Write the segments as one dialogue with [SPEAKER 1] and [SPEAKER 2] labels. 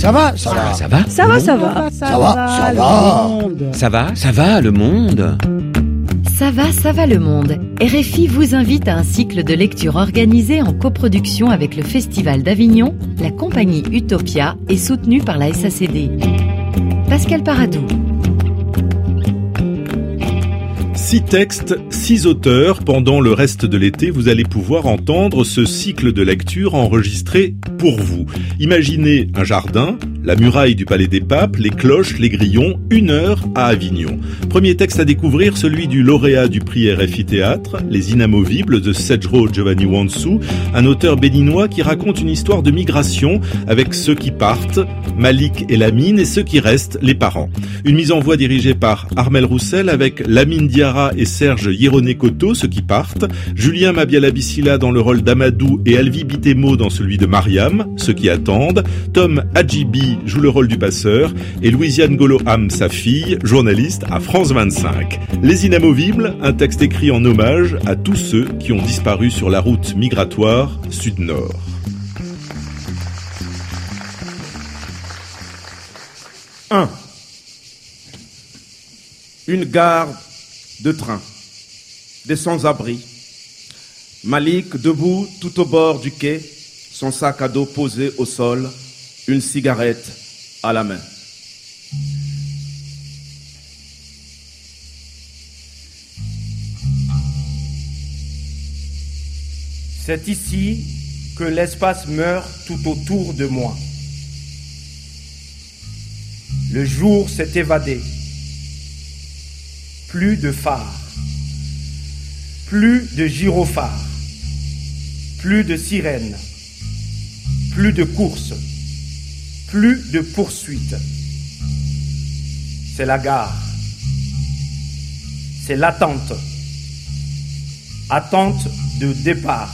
[SPEAKER 1] Ça va, ça va.
[SPEAKER 2] Ça va
[SPEAKER 3] Ça va, ça va.
[SPEAKER 1] Ça va, ça va.
[SPEAKER 2] Ça va Ça va, le monde
[SPEAKER 4] Ça va, ça va le monde. RFI vous invite à un cycle de lecture organisé en coproduction avec le Festival d'Avignon, la compagnie Utopia et soutenu par la SACD. Pascal Paradou.
[SPEAKER 5] Six textes, six auteurs. Pendant le reste de l'été, vous allez pouvoir entendre ce cycle de lecture enregistré pour vous. Imaginez un jardin, la muraille du Palais des Papes, les cloches, les grillons, une heure à Avignon. Premier texte à découvrir, celui du lauréat du prix RFI Théâtre, Les Inamovibles de Sedro Giovanni Wansu, un auteur béninois qui raconte une histoire de migration avec ceux qui partent, Malik et Lamine, et ceux qui restent, les parents. Une mise en voix dirigée par Armel Roussel avec Lamine Diarra et Serge Hieroné-Coto, ceux qui partent, Julien Mabiala-Bissila dans le rôle d'Amadou et Alvi Bitemo dans celui de Mariam, ceux qui attendent, Tom Joue le rôle du passeur et Louisiane Golo-Ham, sa fille, journaliste à France 25. Les Inamovibles, un texte écrit en hommage à tous ceux qui ont disparu sur la route migratoire sud-nord.
[SPEAKER 6] Un. Une gare de train, des sans-abri. Malik debout tout au bord du quai, son sac à dos posé au sol, une cigarette à la main.
[SPEAKER 7] C'est ici que l'espace meurt tout autour de moi. Le jour s'est évadé. Plus de phare, plus de gyrophares, plus de sirènes, plus de courses, plus de poursuites. C'est la gare. C'est l'attente. Attente de départ.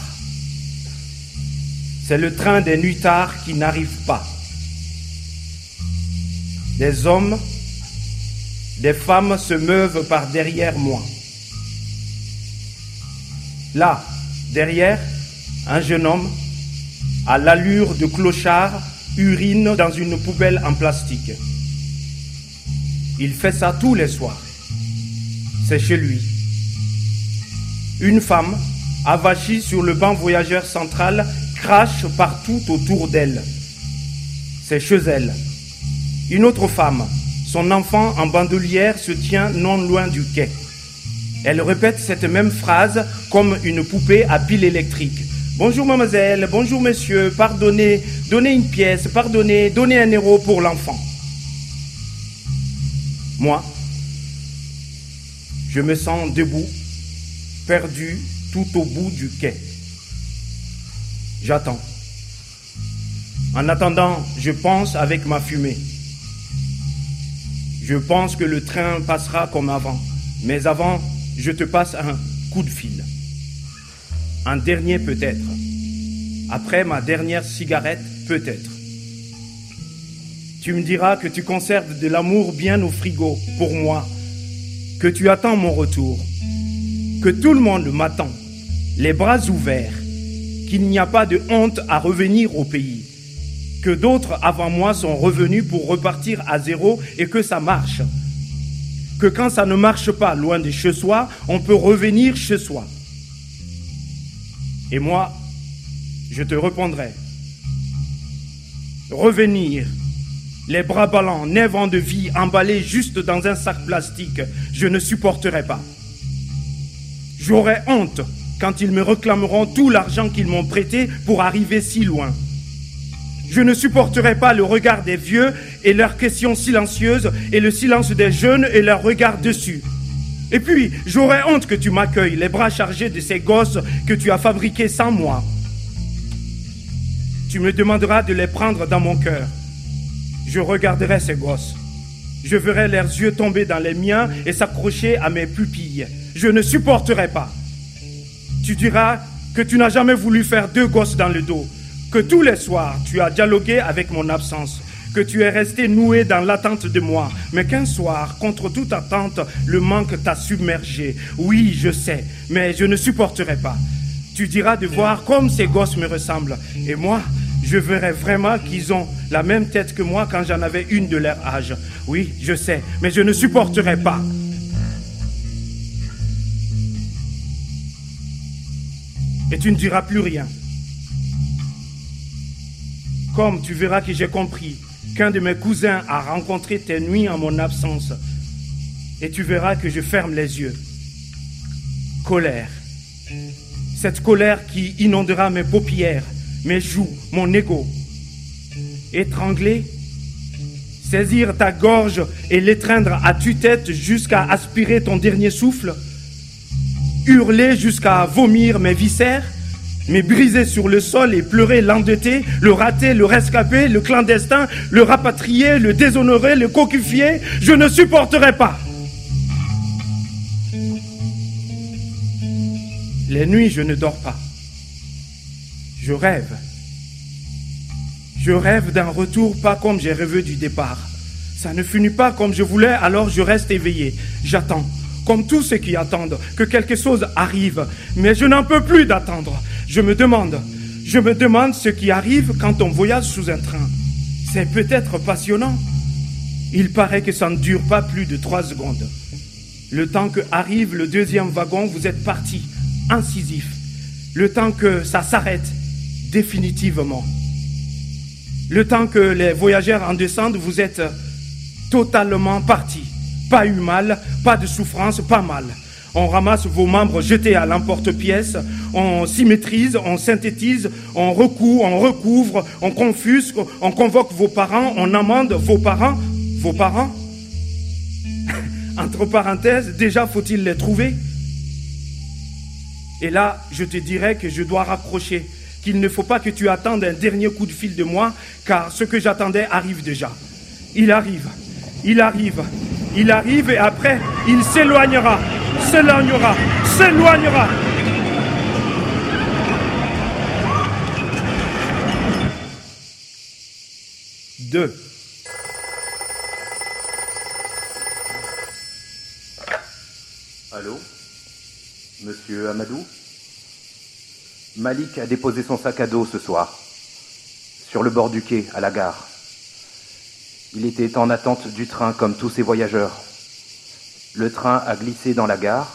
[SPEAKER 7] C'est le train des nuitards qui n'arrive pas. Des hommes, des femmes se meuvent par derrière moi. Là, derrière, un jeune homme, à l'allure de clochard, urine dans une poubelle en plastique. Il fait ça tous les soirs. C'est chez lui. Une femme, avachie sur le banc voyageur central, crache partout autour d'elle. C'est chez elle. Une autre femme, son enfant en bandoulière se tient non loin du quai. Elle répète cette même phrase comme une poupée à pile électrique. Bonjour mademoiselle, bonjour monsieur, pardonnez, donnez une pièce, pardonnez, donnez un euro pour l'enfant. Moi, je me sens debout, perdu tout au bout du quai. J'attends. En attendant, je pense avec ma fumée. Je pense que le train passera comme avant. Mais avant, je te passe un coup de fil. Un dernier peut-être. Après ma dernière cigarette, peut-être. Tu me diras que tu conserves de l'amour bien au frigo pour moi, que tu attends mon retour, que tout le monde m'attend, les bras ouverts, qu'il n'y a pas de honte à revenir au pays, que d'autres avant moi sont revenus pour repartir à zéro et que ça marche, que quand ça ne marche pas loin de chez soi, on peut revenir chez soi. Et moi, je te répondrai. Revenir, les bras ballants, ans de vie emballés juste dans un sac plastique, je ne supporterai pas. J'aurai honte quand ils me réclameront tout l'argent qu'ils m'ont prêté pour arriver si loin. Je ne supporterai pas le regard des vieux et leurs questions silencieuses et le silence des jeunes et leur regard dessus. Et puis, j'aurais honte que tu m'accueilles, les bras chargés de ces gosses que tu as fabriqués sans moi. Tu me demanderas de les prendre dans mon cœur. Je regarderai ces gosses. Je verrai leurs yeux tomber dans les miens et s'accrocher à mes pupilles. Je ne supporterai pas. Tu diras que tu n'as jamais voulu faire deux gosses dans le dos, que tous les soirs tu as dialogué avec mon absence, que tu es resté noué dans l'attente de moi, mais qu'un soir, contre toute attente, le manque t'a submergé. Oui, je sais, mais je ne supporterai pas. Tu diras de voir comme ces gosses me ressemblent, et moi, je verrai vraiment qu'ils ont la même tête que moi quand j'en avais une de leur âge. Oui, je sais, mais je ne supporterai pas. Et tu ne diras plus rien. Comme tu verras que j'ai compris qu'un de mes cousins a rencontré tes nuits en mon absence, et tu verras que je ferme les yeux. Colère. Cette colère qui inondera mes paupières, mes joues, mon ego. Étrangler, saisir ta gorge et l'étreindre à tue-tête jusqu'à aspirer ton dernier souffle. Hurler jusqu'à vomir mes viscères mais briser sur le sol et pleurer l'endetté, le raté, le rescapé, le clandestin, le rapatrié, le déshonoré, le cocufié, je ne supporterai pas. Les nuits, je ne dors pas. Je rêve. Je rêve d'un retour pas comme j'ai rêvé du départ. Ça ne finit pas comme je voulais, alors je reste éveillé. J'attends, comme tous ceux qui attendent, que quelque chose arrive. Mais je n'en peux plus d'attendre. Je me demande, je me demande ce qui arrive quand on voyage sous un train. C'est peut-être passionnant. Il paraît que ça ne dure pas plus de trois secondes. Le temps que arrive le deuxième wagon, vous êtes parti, incisif. Le temps que ça s'arrête définitivement. Le temps que les voyageurs en descendent, vous êtes totalement parti. Pas eu mal, pas de souffrance, pas mal. On ramasse vos membres jetés à l'emporte-pièce, on symétrise, on synthétise, on recoue, on recouvre, on confusque, on convoque vos parents, on amende vos parents. Vos parents? Entre parenthèses, déjà faut-il les trouver? Et là, je te dirais que je dois raccrocher, qu'il ne faut pas que tu attendes un dernier coup de fil de moi, car ce que j'attendais arrive déjà. Il arrive, il arrive, il arrive et après, il s'éloignera, s'éloignera, s'éloignera. Deux.
[SPEAKER 3] Allô? Monsieur Amadou? Malik a déposé son sac à dos ce soir, sur le bord du quai, à la gare. Il était en attente du train comme tous ses voyageurs. Le train a glissé dans la gare,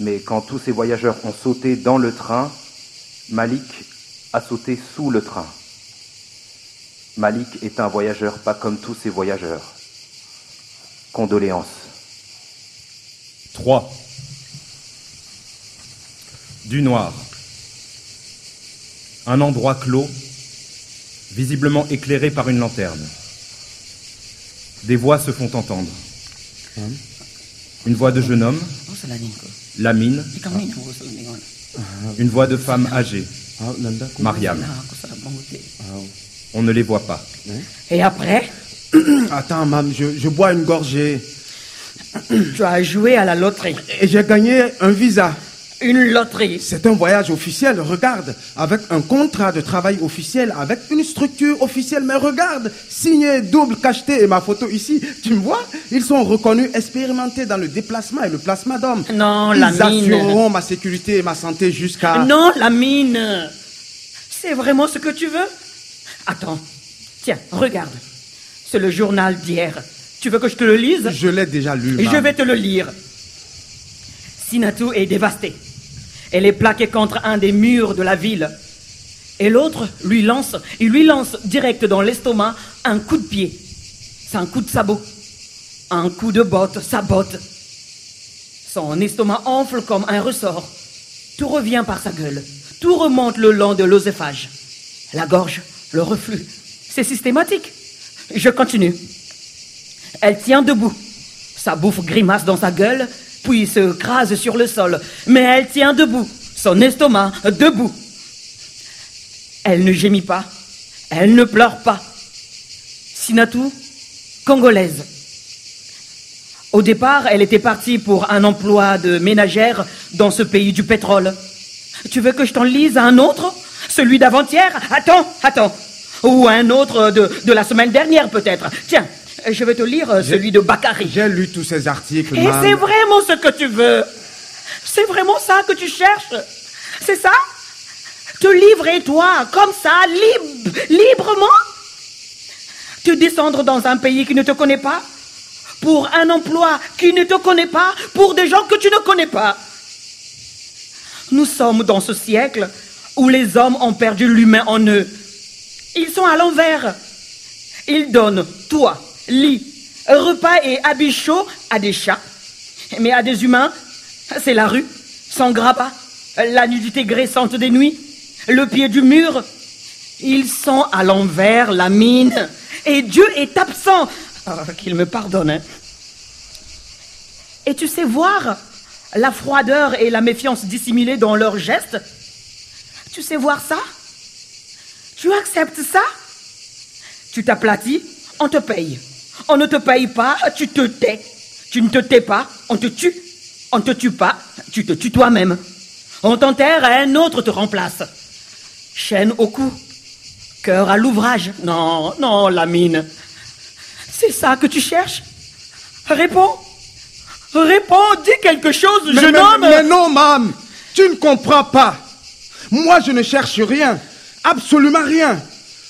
[SPEAKER 3] mais quand tous ses voyageurs ont sauté dans le train, Malik a sauté sous le train. Malik est un voyageur pas comme tous ses voyageurs. Condoléances.
[SPEAKER 8] 3. Du noir. Un endroit clos, visiblement éclairé par une lanterne. Des voix se font entendre. Une voix de jeune homme, Lamine. Une voix de femme âgée, Mariam. On ne les voit pas.
[SPEAKER 1] Et après?
[SPEAKER 9] Attends, mam, je, je bois une gorgée.
[SPEAKER 1] Tu as joué à la loterie.
[SPEAKER 9] Et j'ai gagné un visa.
[SPEAKER 1] Une loterie.
[SPEAKER 9] C'est un voyage officiel, regarde, avec un contrat de travail officiel, avec une structure officielle. Mais regarde, signé, double, cacheté et ma photo ici. Tu me vois? Ils sont reconnus, expérimentés dans le déplacement et le placement d'hommes.
[SPEAKER 1] Non,
[SPEAKER 9] Ils
[SPEAKER 1] la mine.
[SPEAKER 9] assureront ma sécurité et ma santé jusqu'à...
[SPEAKER 1] Non, la mine. C'est vraiment ce que tu veux? Attends. Tiens, regarde. C'est le journal d'hier. Tu veux que je te le lise?
[SPEAKER 9] Je l'ai déjà lu,
[SPEAKER 1] Et je vais te le lire. Sinatou est dévastée. Elle est plaquée contre un des murs de la ville. Et l'autre lui lance, il lui lance direct dans l'estomac un coup de pied. C'est un coup de sabot. Un coup de botte, sa botte. Son estomac enfle comme un ressort. Tout revient par sa gueule. Tout remonte le long de l'oséphage. La gorge, le reflux. C'est systématique. Je continue. Elle tient debout. Sa bouffe grimace dans sa gueule, puis se crase sur le sol. Mais elle tient debout. Son estomac debout. Elle ne gémit pas. Elle ne pleure pas. Sinatou, congolaise. Au départ, elle était partie pour un emploi de ménagère dans ce pays du pétrole. Tu veux que je t'en lise un autre? Celui d'avant-hier? Attends, attends. Ou un autre de, de la semaine dernière peut-être. Tiens, je vais te lire euh, celui de Bakary.
[SPEAKER 9] J'ai lu tous ces articles,
[SPEAKER 1] Et c'est vraiment ce que tu veux. C'est vraiment ça que tu cherches. C'est ça? Te livrer toi, comme ça, libre, librement? Te descendre dans un pays qui ne te connaît pas? Pour un emploi qui ne te connaît pas? Pour des gens que tu ne connais pas? Nous sommes dans ce siècle où les hommes ont perdu l'humain en eux. Ils sont à l'envers. Ils donnent toit, lit, repas et habits chauds à des chats. Mais à des humains, c'est la rue, sans grappin, la nudité graissante des nuits, le pied du mur. Ils sont à l'envers, la mine. Et Dieu est absent. Oh, Qu'il me pardonne. hein. Et tu sais voir la froideur et la méfiance dissimulées dans leurs gestes? Tu sais voir ça? Tu acceptes ça? Tu t'aplatis, on te paye. On ne te paye pas, tu te tais. Tu ne te tais pas, on te tue. On ne te tue pas, tu te tues toi-même. On t'enterre et un autre te remplace. Chaîne au cou, cœur à l'ouvrage. Non, non, la mine. C'est ça que tu cherches? Réponds. Réponds, dis quelque chose,
[SPEAKER 9] Mais,
[SPEAKER 1] jeune
[SPEAKER 9] mais-
[SPEAKER 1] homme.
[SPEAKER 9] mais non, mam, tu ne comprends pas. Moi, je ne cherche rien, absolument rien.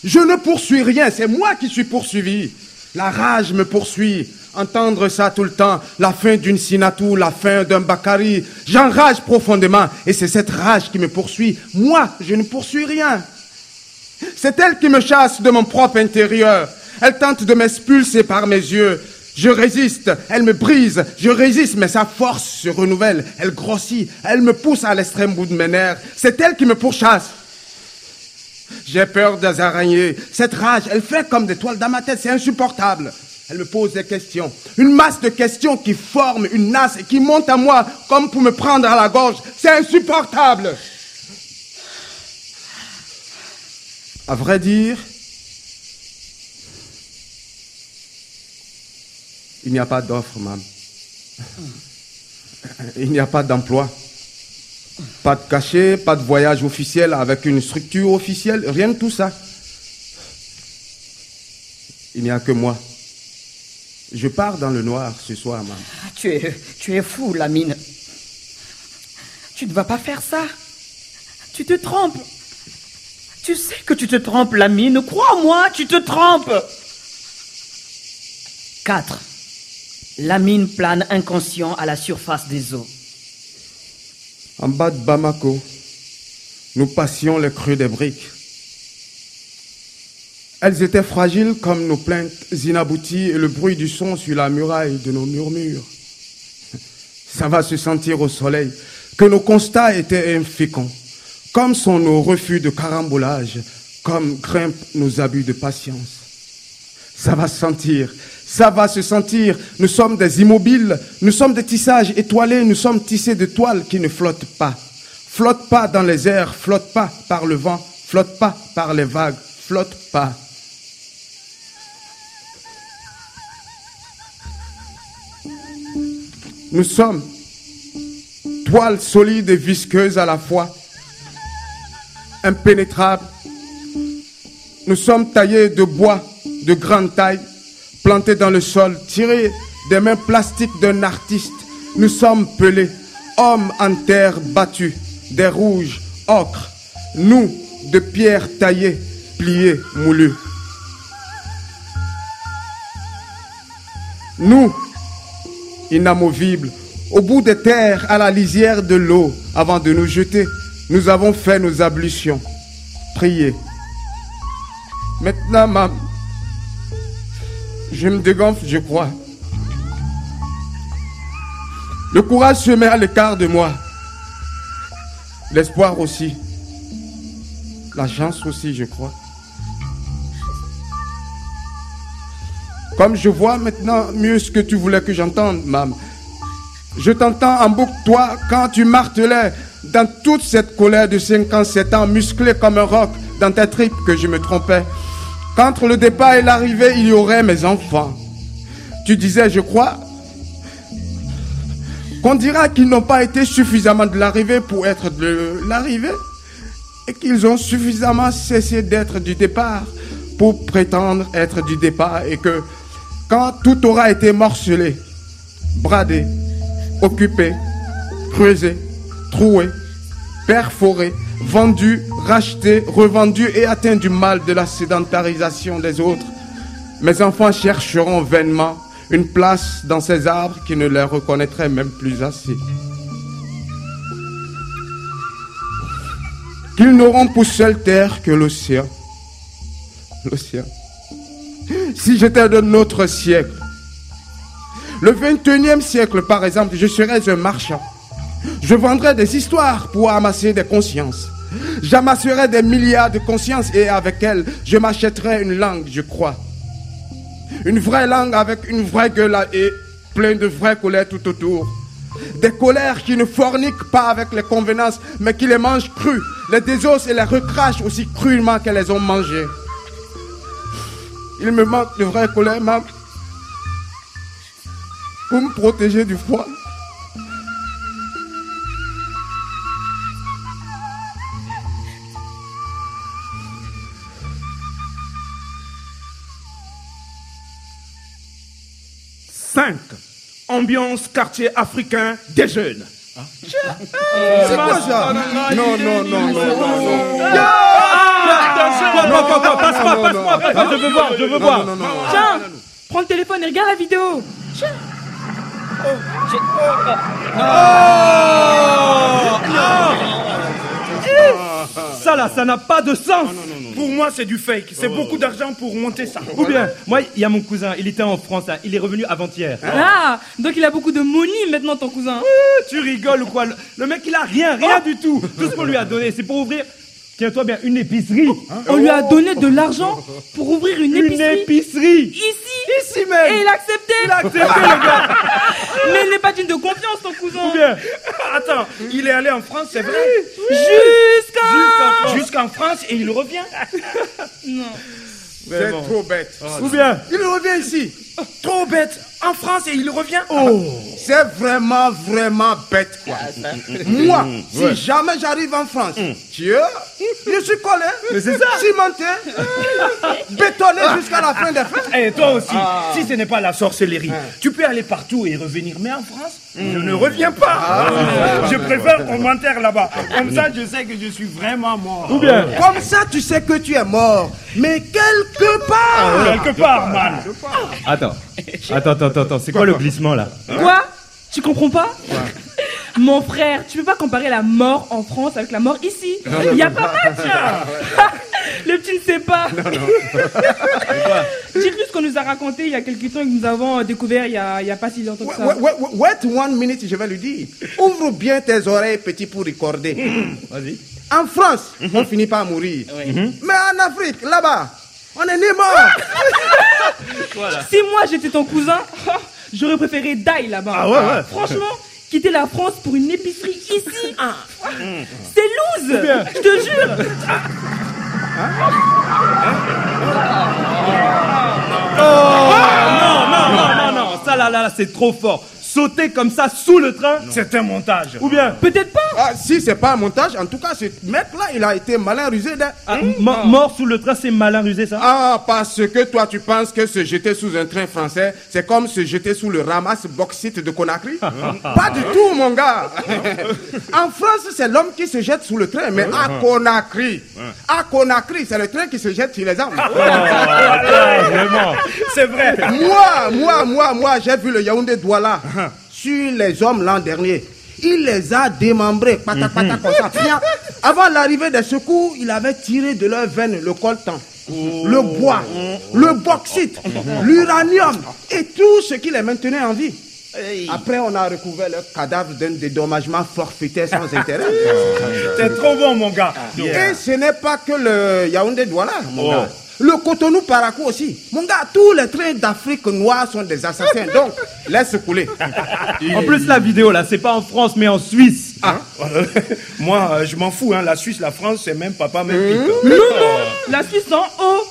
[SPEAKER 9] Je ne poursuis rien, c'est moi qui suis poursuivi. La rage me poursuit. Entendre ça tout le temps, la fin d'une Sinatou, la fin d'un Bakari, j'enrage profondément et c'est cette rage qui me poursuit. Moi, je ne poursuis rien. C'est elle qui me chasse de mon propre intérieur. Elle tente de m'expulser par mes yeux. Je résiste, elle me brise, je résiste, mais sa force se renouvelle, elle grossit, elle me pousse à l'extrême bout de mes nerfs. C'est elle qui me pourchasse. J'ai peur des araignées. Cette rage, elle fait comme des toiles dans ma tête, c'est insupportable. Elle me pose des questions, une masse de questions qui forment une nasse et qui monte à moi comme pour me prendre à la gorge. C'est insupportable. À vrai dire, il n'y a pas d'offre, mam. Il n'y a pas d'emploi. Pas de cachet, pas de voyage officiel avec une structure officielle, rien de tout ça. Il n'y a que moi. Je pars dans le noir ce soir, mam.
[SPEAKER 1] Ah, Tu es, tu es fou, Lamine. Tu ne vas pas faire ça. Tu te trompes. Tu sais que tu te trompes, Lamine. Crois-moi, tu te trompes. 4. Lamine plane inconscient à la surface des eaux.
[SPEAKER 9] En bas de Bamako, nous passions les creux des briques. Elles étaient fragiles comme nos plaintes inabouties et le bruit du son sur la muraille de nos murmures. Ça va se sentir au soleil que nos constats étaient inféconds, comme sont nos refus de carambolage, comme grimpent nos abus de patience. Ça va se sentir, ça va se sentir. Nous sommes des immobiles, nous sommes des tissages étoilés, nous sommes tissés de toiles qui ne flottent pas. Flottent pas dans les airs, flottent pas par le vent, flottent pas par les vagues, flottent pas. Nous sommes toiles solides et visqueuses à la fois, impénétrables. Nous sommes taillés de bois de grande taille, plantés dans le sol, tirés des mains plastiques d'un artiste. Nous sommes pelés, hommes en terre battus, des rouges, ocre, nous de pierres taillées, pliées, moulues. Nous, inamovibles, au bout des terres, à la lisière de l'eau, avant de nous jeter, nous avons fait nos ablutions, prié. Maintenant, ma... je me dégonfle, je crois. Le courage se met à l'écart de moi. L'espoir aussi. La chance aussi, je crois. Comme je vois maintenant mieux ce que tu voulais que j'entende, mam. Je t'entends en boucle, toi, quand tu martelais dans toute cette colère de 57 ans, musclé comme un roc dans ta tripe que je me trompais. Qu'entre le départ et l'arrivée, il y aurait mes enfants. Tu disais, je crois, qu'on dira qu'ils n'ont pas été suffisamment de l'arrivée pour être de l'arrivée et qu'ils ont suffisamment cessé d'être du départ pour prétendre être du départ et que quand tout aura été morcelé, bradé, occupé, creusé, troué, perforés, vendus, rachetés, revendus et atteints du mal de la sédentarisation des autres. Mes enfants chercheront vainement une place dans ces arbres qui ne les reconnaîtraient même plus assez. Qu'ils n'auront pour seule terre que l'océan. L'océan. Si j'étais de notre siècle, le 21e siècle par exemple, je serais un marchand. Je vendrais des histoires pour amasser des consciences. J'amasserais des milliards de consciences et avec elles, je m'achèterais une langue, je crois. Une vraie langue avec une vraie gueule et plein de vraies colères tout autour. Des colères qui ne forniquent pas avec les convenances, mais qui les mangent crues, les désossent et les recrachent aussi cruellement qu'elles les ont mangées. Il me manque de vraies colères, maman, pour me protéger du froid.
[SPEAKER 6] Cinq. Ambiance quartier africain des jeunes.
[SPEAKER 9] C'est quoi ça? Non, non, non, non, non, non.
[SPEAKER 8] Quoi, passe-moi, passe-moi, passe-moi, je veux voir, je veux voir.
[SPEAKER 9] Non, non, non.
[SPEAKER 1] Tiens, prends le téléphone et regarde la vidéo. Tiens.
[SPEAKER 8] Ça là, ça n'a pas de sens.
[SPEAKER 7] Pour moi, c'est du fake. C'est beaucoup d'argent pour monter ça.
[SPEAKER 8] Ou bien, moi, il y a mon cousin, il était en France, là, il est revenu avant-hier.
[SPEAKER 10] Ah, donc il a beaucoup de money maintenant, ton cousin.
[SPEAKER 8] Ah, Tu rigoles ou quoi? Le, le mec, il a rien, rien du tout. Tout ce qu'on lui a donné, c'est pour ouvrir, tiens-toi bien, une épicerie.
[SPEAKER 10] On lui a donné de l'argent pour ouvrir une
[SPEAKER 8] Une
[SPEAKER 10] épicerie.
[SPEAKER 8] épicerie.
[SPEAKER 10] Ici
[SPEAKER 8] Ici même.
[SPEAKER 10] Et il a accepté
[SPEAKER 8] Il a accepté, le gars.
[SPEAKER 10] Mais il n'est pas digne de confiance, ton cousin
[SPEAKER 8] Ou bien,
[SPEAKER 7] Attends, il est allé en France, c'est vrai?
[SPEAKER 10] Jusqu'à...
[SPEAKER 7] Jusqu'en France et il revient?
[SPEAKER 9] C'est trop bête.
[SPEAKER 8] ou bien,
[SPEAKER 9] Il revient ici.
[SPEAKER 7] Trop bête. En France et il revient.
[SPEAKER 9] C'est vraiment, vraiment bête, quoi. Moi, si jamais j'arrive en France, Dieu, je suis collé,
[SPEAKER 8] Mais c'est ça.
[SPEAKER 9] cimenté, bétonné jusqu'à la fin des fins.
[SPEAKER 7] Et toi aussi, si ce n'est pas la sorcellerie, tu peux aller partout et revenir. Mais en France, je ne reviens pas. Je préfère commentaire là-bas. Comme ça, je sais que je suis vraiment mort.
[SPEAKER 8] ou bien.
[SPEAKER 9] Comme ça, tu sais que tu es mort. Mais quelque part.
[SPEAKER 7] Quelque part, man.
[SPEAKER 8] Attends, attends, attends, attends, c'est quoi le glissement là
[SPEAKER 10] Quoi? Tu comprends pas? Mon frère, tu peux pas comparer la mort en France avec la mort ici. Il y a pas match. Le petit ne sait pas. Dites-lui ce qu'on nous a raconté il y a quelques temps et que nous avons euh, découvert il y a, il y a pas si longtemps que ça.
[SPEAKER 9] Wait, wait, wait, wait one minute, je vais lui dire. Ouvre bien tes oreilles, petit, pour recorder.
[SPEAKER 8] Vas-y.
[SPEAKER 9] En France, on finit par mourir. Mais en Afrique, là-bas, on est né mort.
[SPEAKER 10] Si moi j'étais ton cousin, j'aurais préféré die là-bas.
[SPEAKER 8] Ah ouais, ouais.
[SPEAKER 10] Franchement, quitter la France pour une épicerie ici, c'est loose. Je te jure.
[SPEAKER 8] Non, non, non, non, non, ça là, là, là, c'est trop fort. Sauter comme ça sous le train,
[SPEAKER 7] C'est un montage.
[SPEAKER 8] ou bien
[SPEAKER 10] Peut-être pas.
[SPEAKER 9] Ah, si c'est pas un montage, en tout cas, ce mec-là, il a été malin rusé. d'un-
[SPEAKER 8] ah, mo- mort sous le train, c'est malin rusé ça?
[SPEAKER 9] Ah, parce que toi, tu penses que se jeter sous un train français, c'est comme se jeter sous le ramasse bauxite de Conakry? Pas du tout, mon gars. en France, c'est l'homme qui se jette sous le train, mais à Conakry, à Conakry, c'est le train qui se jette sur les arbres.
[SPEAKER 8] Vraiment.
[SPEAKER 7] C'est vrai.
[SPEAKER 9] moi, moi, moi, moi, j'ai vu le Yaoundé Douala sur les hommes l'an dernier. Il les a démembrés, pata, pata, comme ça. Avant l'arrivée des secours, il avait tiré de leurs veines le coltan, le bois, le bauxite, l'uranium et tout ce qui les maintenait en vie. Après, on a recouvert leur cadavre d'un dédommagement forfaitaire sans intérêt.
[SPEAKER 7] C'est trop bon, mon gars.
[SPEAKER 9] Et ce n'est pas que le Yaoundé Douala, mon gars. Le Cotonou Parakou aussi. Mon gars, tous les trains d'Afrique noire sont des assassins. Donc, laisse couler.
[SPEAKER 8] En plus, la vidéo là, c'est pas en France, mais en Suisse.
[SPEAKER 7] Moi, euh, je m'en fous. Hein. La Suisse, la France, c'est même papa, même pique.
[SPEAKER 10] Non, non. La Suisse en haut.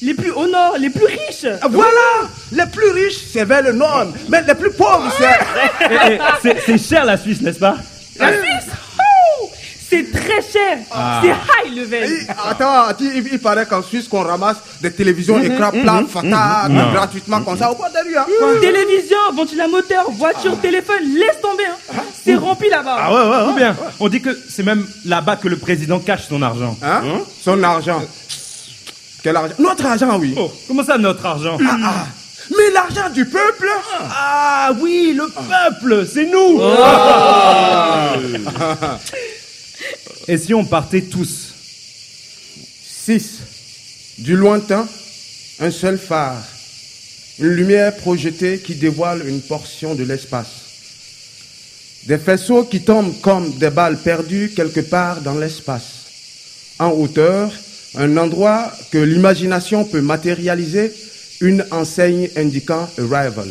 [SPEAKER 10] Les plus au nord, les plus riches.
[SPEAKER 9] Voilà Les plus riches, c'est vers le nord. Mais les plus pauvres, c'est...
[SPEAKER 8] Eh, eh, c'est cher la Suisse, n'est-ce pas?
[SPEAKER 10] La Suisse, oh, c'est très cher. C'est high level.
[SPEAKER 9] Et, Attends, il, il paraît qu'en Suisse, qu'on ramasse des télévisions écran plat, fata, gratuitement comme ça, au bord de rue. hein.
[SPEAKER 10] Télévision, ventilateur, voiture, téléphone, laisse tomber. hein. C'est rempli là-bas.
[SPEAKER 8] Ah ouais, ouais, Ou bien, on dit que c'est même là-bas que le président cache son argent.
[SPEAKER 9] Hein? Son argent. Quel argent? Notre argent, oui.
[SPEAKER 8] Oh, comment ça, notre argent?
[SPEAKER 9] Ah, ah. Mais l'argent du peuple?
[SPEAKER 8] Ah oui, le peuple, c'est nous Et si on partait tous?
[SPEAKER 9] Six. Du lointain, un seul phare. Une lumière projetée qui dévoile une portion de l'espace. Des faisceaux qui tombent comme des balles perdues quelque part dans l'espace. En hauteur, un endroit que l'imagination peut matérialiser, une enseigne indiquant Arrival.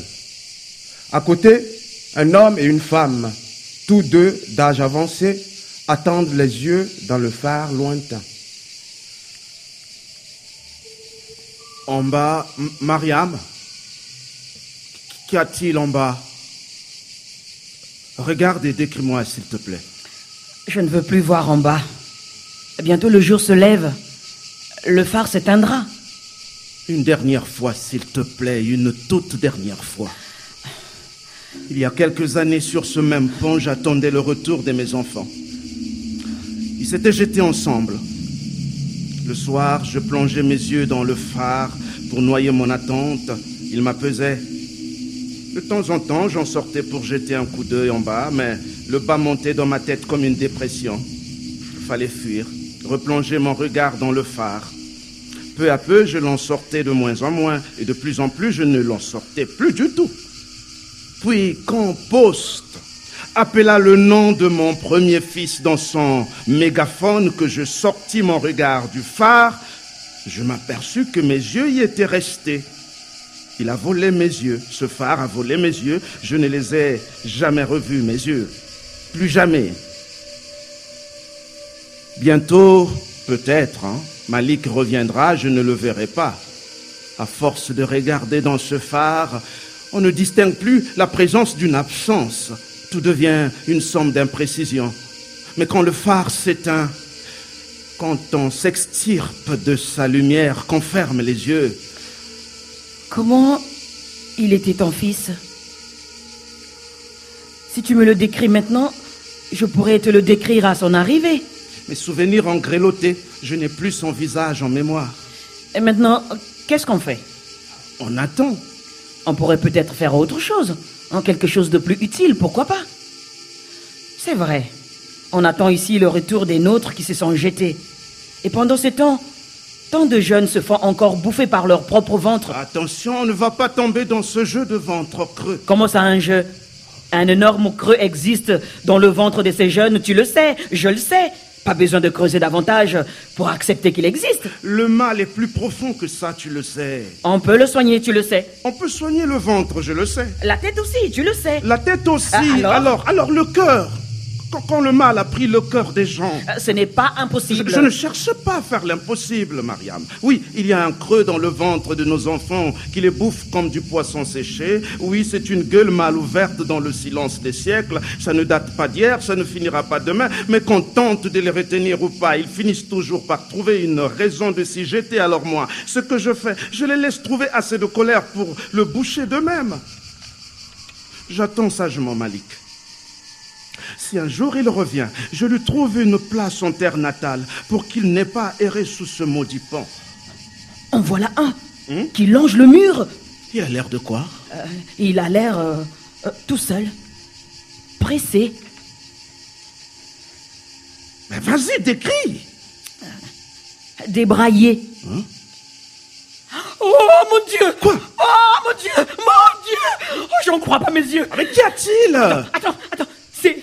[SPEAKER 9] À côté, un homme et une femme, tous deux d'âge avancé, attendent les yeux dans le phare lointain.
[SPEAKER 6] En bas, M- Mariam Qu'y a-t-il en bas? Regarde et décris-moi, s'il te plaît.
[SPEAKER 1] Je ne veux plus voir en bas. Bientôt le jour se lève. Le phare s'éteindra.
[SPEAKER 6] Une dernière fois, s'il te plaît, une toute dernière fois. Il y a quelques années, sur ce même pont, j'attendais le retour de mes enfants. Ils s'étaient jetés ensemble. Le soir, je plongeais mes yeux dans le phare pour noyer mon attente. Il m'apaisait. De temps en temps, j'en sortais pour jeter un coup d'œil en bas, mais le bas montait dans ma tête comme une dépression. Il fallait fuir, replonger mon regard dans le phare. Peu à peu, je l'en sortais de moins en moins, et de plus en plus, je ne l'en sortais plus du tout. Puis, quand Poste appela le nom de mon premier fils dans son mégaphone, que je sortis mon regard du phare, je m'aperçus que mes yeux y étaient restés. Il a volé mes yeux, ce phare a volé mes yeux, je ne les ai jamais revus, mes yeux. Plus jamais. Bientôt, peut-être, hein, Malik reviendra, je ne le verrai pas. À force de regarder dans ce phare, on ne distingue plus la présence d'une absence. Tout devient une somme d'imprécisions. Mais quand le phare s'éteint, quand on s'extirpe de sa lumière, qu'on ferme les yeux,
[SPEAKER 1] Comment il était ton fils? Si tu me le décris maintenant, je pourrais te le décrire à son arrivée.
[SPEAKER 6] mes souvenirs ont grelotté, je n'ai plus son visage en mémoire.
[SPEAKER 1] Et maintenant, qu'est-ce qu'on fait?
[SPEAKER 6] On attend.
[SPEAKER 1] On pourrait peut-être faire autre chose, en quelque chose de plus utile, pourquoi pas? C'est vrai. On attend ici le retour des nôtres qui se sont jetés. Et pendant ce temps, tant de jeunes se font encore bouffer par leur propre ventre.
[SPEAKER 6] Attention, on ne va pas tomber dans ce jeu de ventre creux.
[SPEAKER 1] Comment ça, un jeu? Un énorme creux existe dans le ventre de ces jeunes, tu le sais, je le sais. Pas besoin de creuser davantage pour accepter qu'il existe.
[SPEAKER 6] Le mal est plus profond que ça, tu le sais.
[SPEAKER 1] On peut le soigner, tu le sais.
[SPEAKER 6] On peut soigner le ventre, je le sais.
[SPEAKER 1] La tête aussi, tu le sais.
[SPEAKER 6] La tête aussi.
[SPEAKER 1] Ah, alors
[SPEAKER 6] alors, alors le cœur. Quand, le mal a pris le cœur des gens.
[SPEAKER 1] Euh, Ce n'est pas
[SPEAKER 6] Je,
[SPEAKER 1] impossible.
[SPEAKER 6] je ne cherche pas à faire l'impossible, Mariam. Oui, il y a un creux dans le ventre de nos enfants qui les bouffe comme du poisson séché. Oui, c'est une gueule mal ouverte dans le silence des siècles. Ça ne date pas d'hier, ça ne finira pas demain. Mais qu'on tente de les retenir ou pas, ils finissent toujours par trouver une raison de s'y jeter. Alors moi, ce que je fais, je les laisse trouver assez de colère pour le boucher d'eux-mêmes. J'attends sagement Malik. Si un jour il revient, je lui trouve une place en terre natale pour qu'il n'ait pas erré sous ce maudit pont.
[SPEAKER 1] En voilà un qui longe le mur.
[SPEAKER 6] Il a l'air de quoi?
[SPEAKER 1] Euh, il a l'air euh, euh, tout seul, pressé.
[SPEAKER 6] Mais vas-y, décris
[SPEAKER 1] débraillé. Oh mon Dieu
[SPEAKER 6] Quoi?
[SPEAKER 1] Oh mon Dieu Mon Dieu Oh, j'en crois pas mes yeux
[SPEAKER 6] Mais qu'y a-t-il?
[SPEAKER 1] Attends, attends, c'est.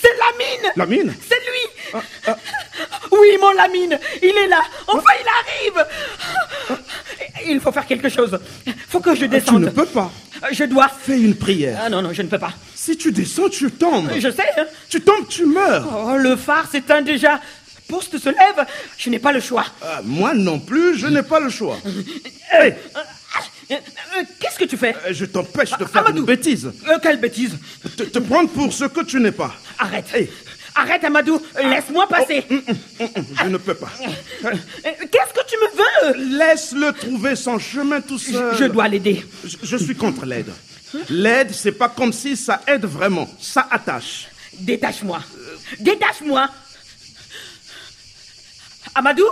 [SPEAKER 1] C'est Lamine
[SPEAKER 6] La mine
[SPEAKER 1] C'est lui Oui, mon Lamine Il est là Enfin, il arrive Il faut faire quelque chose. Faut que je
[SPEAKER 6] Tu
[SPEAKER 1] descende.
[SPEAKER 6] ne peux pas.
[SPEAKER 1] Je dois.
[SPEAKER 6] Fais une prière.
[SPEAKER 1] Ah non, non, je ne peux pas.
[SPEAKER 6] Si tu descends, tu tombes.
[SPEAKER 1] Je sais, hein.
[SPEAKER 6] Tu tombes, tu meurs.
[SPEAKER 1] Oh, le phare s'éteint déjà. Poste se lève. Je n'ai pas le choix.
[SPEAKER 6] Ah, moi non plus, je n'ai pas le choix.
[SPEAKER 1] Euh, euh, Qu'est-ce que tu fais?
[SPEAKER 6] Euh, Je t'empêche de faire
[SPEAKER 1] Amadou.
[SPEAKER 6] une bêtise.
[SPEAKER 1] Euh, Quelle bêtise?
[SPEAKER 6] Te, te prendre pour ce que tu n'es pas.
[SPEAKER 1] Arrête Arrête, Amadou Laisse-moi passer
[SPEAKER 6] Je ne peux pas.
[SPEAKER 1] Euh, Qu'est-ce que tu me veux?
[SPEAKER 6] Laisse-le trouver son chemin tout
[SPEAKER 1] je,
[SPEAKER 6] seul.
[SPEAKER 1] je dois l'aider.
[SPEAKER 6] Je, je suis contre l'aide. L'aide, c'est pas comme si ça aide vraiment. Ça attache.
[SPEAKER 1] Détache-moi. Détache-moi. Amadou?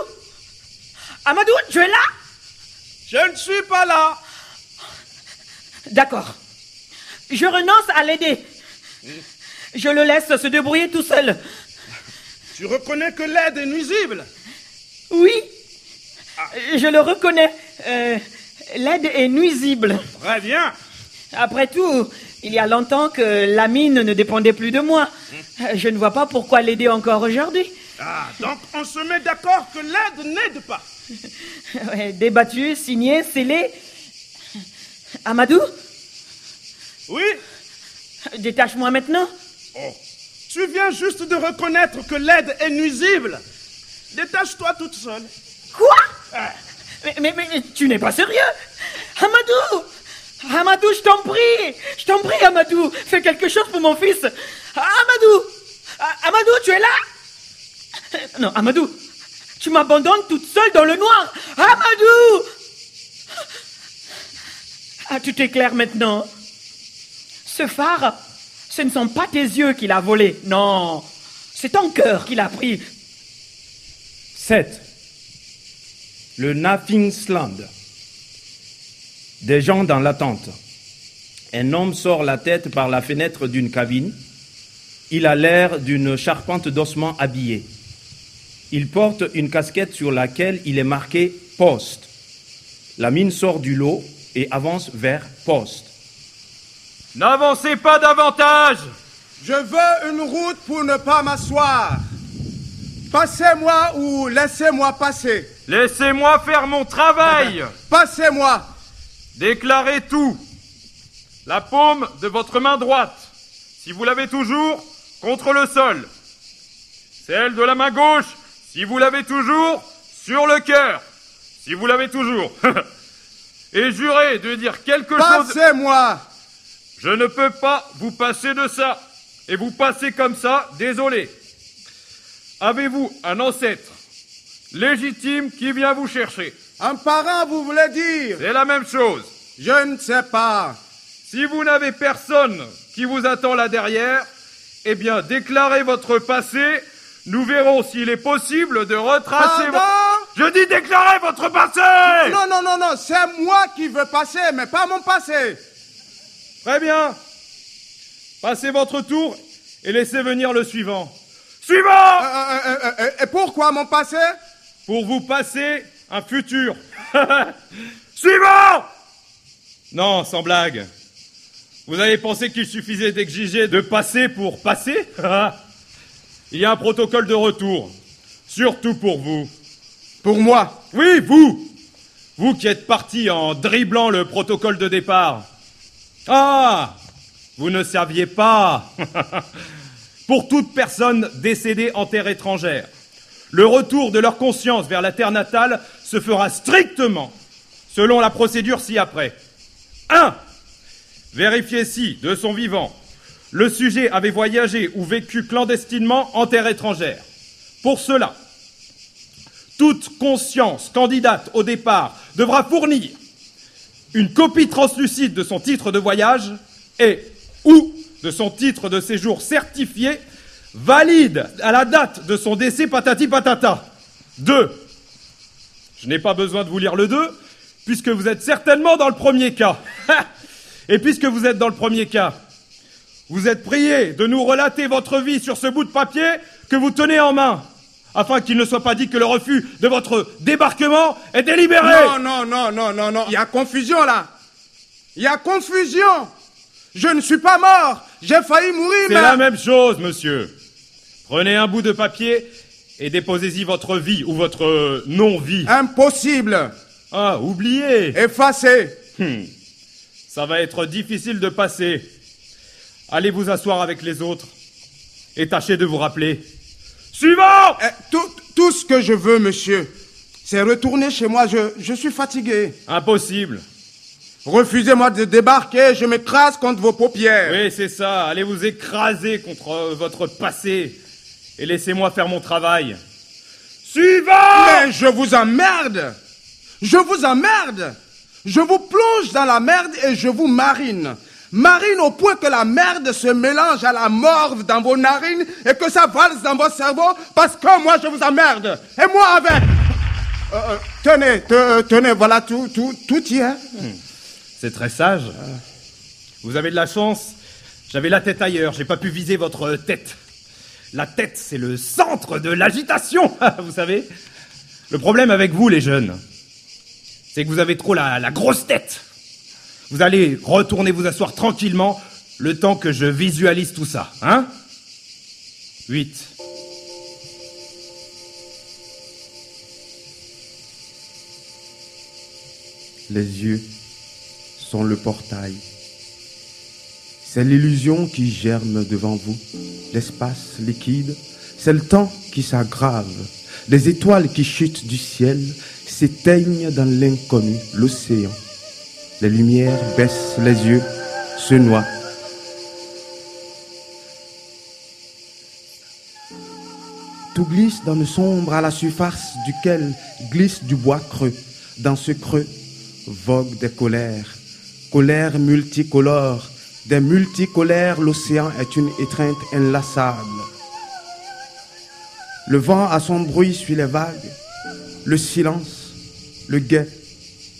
[SPEAKER 1] Amadou, tu es là?
[SPEAKER 6] Je ne suis pas là.
[SPEAKER 1] D'accord. Je renonce à l'aider. Je le laisse se débrouiller tout seul.
[SPEAKER 6] Tu reconnais que l'aide est nuisible?
[SPEAKER 1] Oui. Je le reconnais. Euh, l'aide est nuisible.
[SPEAKER 6] Très bien.
[SPEAKER 1] Après tout, il y a longtemps que la mine ne dépendait plus de moi. Je ne vois pas pourquoi l'aider encore aujourd'hui.
[SPEAKER 6] Ah, donc on se met d'accord que l'aide n'aide pas.
[SPEAKER 1] Ouais, débattu, signé, scellé. Amadou?
[SPEAKER 6] Oui?
[SPEAKER 1] Détache-moi maintenant.
[SPEAKER 6] Oh, tu viens juste de reconnaître que l'aide est nuisible. Détache-toi toute seule.
[SPEAKER 1] Quoi? Mais, mais, mais tu n'es pas sérieux? Amadou! Amadou, je t'en prie! Je t'en prie, Amadou! Fais quelque chose pour mon fils! Amadou! Ah, Amadou, tu es là? Non, Amadou Tu m'abandonnes toute seule dans le noir! Amadou Ah, tu t'éclaires maintenant Ce phare, ce ne sont pas tes yeux qu'il a volé, non C'est ton cœur qu'il a pris
[SPEAKER 7] 7. Le Naffingsland. Des gens dans l'attente. Un homme sort la tête par la fenêtre d'une cabine. Il a l'air d'une charpente d'ossements habillée. Il porte une casquette sur laquelle il est marqué Poste. La mine sort du lot et avance vers Poste.
[SPEAKER 8] N'avancez pas davantage
[SPEAKER 9] Je veux une route pour ne pas m'asseoir. Passez-moi ou laissez-moi passer.
[SPEAKER 8] Laissez-moi faire mon travail
[SPEAKER 9] Passez-moi.
[SPEAKER 8] Déclarez tout. La paume de votre main droite, si vous l'avez toujours, contre le sol. Celle de la main gauche, si vous l'avez toujours, sur le cœur. Si vous l'avez toujours. Et jurez de dire quelque chose.
[SPEAKER 9] Passez-moi.
[SPEAKER 8] Je ne peux pas vous passer de ça. Et vous passez comme ça, désolé. Avez-vous un ancêtre légitime qui vient vous chercher?
[SPEAKER 9] Un parent, vous voulez dire?
[SPEAKER 8] C'est la même chose.
[SPEAKER 9] Je ne sais pas.
[SPEAKER 8] Si vous n'avez personne qui vous attend là derrière, eh bien, déclarez votre passé. Nous verrons s'il est possible de retracer
[SPEAKER 9] Pardon
[SPEAKER 8] Je dis déclarez votre passé
[SPEAKER 9] Non, non, non, non, c'est moi qui veux passer, mais pas mon passé.
[SPEAKER 8] Très bien. Passez votre tour et laissez venir le suivant. Suivant
[SPEAKER 9] Euh, euh, euh, euh, et pourquoi mon passé?
[SPEAKER 8] Pour vous passer un futur. Suivant Non, sans blague. Vous avez pensé qu'il suffisait d'exiger de passer pour passer? Il y a un protocole de retour. Surtout pour vous.
[SPEAKER 9] Pour moi
[SPEAKER 8] Oui, vous Vous qui êtes parti en dribblant le protocole de départ. Ah Vous ne serviez pas Pour toute personne décédée en terre étrangère, le retour de leur conscience vers la terre natale se fera strictement selon la procédure ci-après. 1. Vérifier si, de son vivant, le sujet avait voyagé ou vécu clandestinement en terre étrangère. Pour cela, toute conscience candidate au départ devra fournir une copie translucide de son titre de voyage et ou de son titre de séjour certifié valide à la date de son décès patati patata. 2. Je n'ai pas besoin de vous lire le 2 puisque vous êtes certainement dans le premier cas. et puisque vous êtes dans le premier cas, vous êtes prié de nous relater votre vie sur ce bout de papier que vous tenez en main, afin qu'il ne soit pas dit que le refus de votre débarquement est délibéré.
[SPEAKER 9] Non, non, non, non, non, non. Il y a confusion là. Il y a confusion. Je ne suis pas mort. J'ai failli mourir,
[SPEAKER 8] C'est
[SPEAKER 9] mais...
[SPEAKER 8] la même chose, monsieur. Prenez un bout de papier et déposez-y votre vie ou votre euh, non-vie.
[SPEAKER 9] Impossible.
[SPEAKER 8] Ah, oubliez.
[SPEAKER 9] Effacé.
[SPEAKER 8] Hmm. Ça va être difficile de passer. Allez vous asseoir avec les autres et tâchez de vous rappeler. Suivant
[SPEAKER 9] Eh, tout, tout ce que je veux, monsieur, c'est retourner chez moi. Je, je suis fatigué.
[SPEAKER 8] Impossible.
[SPEAKER 9] Refusez-moi de débarquer. Je m'écrase contre vos paupières.
[SPEAKER 8] Oui, c'est ça. Allez vous écraser contre euh, votre passé et laissez-moi faire mon travail. Suivant
[SPEAKER 9] Mais je vous emmerde. Je vous emmerde. Je vous plonge dans la merde et je vous marine. Marine au point que la merde se mélange à la morve dans vos narines et que ça valse dans vos cerveaux parce que moi je vous emmerde. Et moi avec. Euh, euh, tenez, te- tenez, voilà tout, tout, tout y est.
[SPEAKER 8] C'est très sage. Vous avez de la chance. J'avais la tête ailleurs, j'ai pas pu viser votre tête. La tête, c'est le centre de l'agitation, vous savez. Le problème avec vous, les jeunes, c'est que vous avez trop la grosse tête. Vous allez retourner vous asseoir tranquillement le temps que je visualise tout ça, hein? 8.
[SPEAKER 9] Les yeux sont le portail. C'est l'illusion qui germe devant vous. L'espace liquide, c'est le temps qui s'aggrave. Les étoiles qui chutent du ciel s'éteignent dans l'inconnu, l'océan. Les lumières baissent les yeux, se noient. Tout glisse dans le sombre à la surface duquel glisse du bois creux. Dans ce creux voguent des colères, colères multicolores. Des multicolères, l'océan est une étreinte inlassable. Le vent a son bruit suit les vagues, le silence, le guet,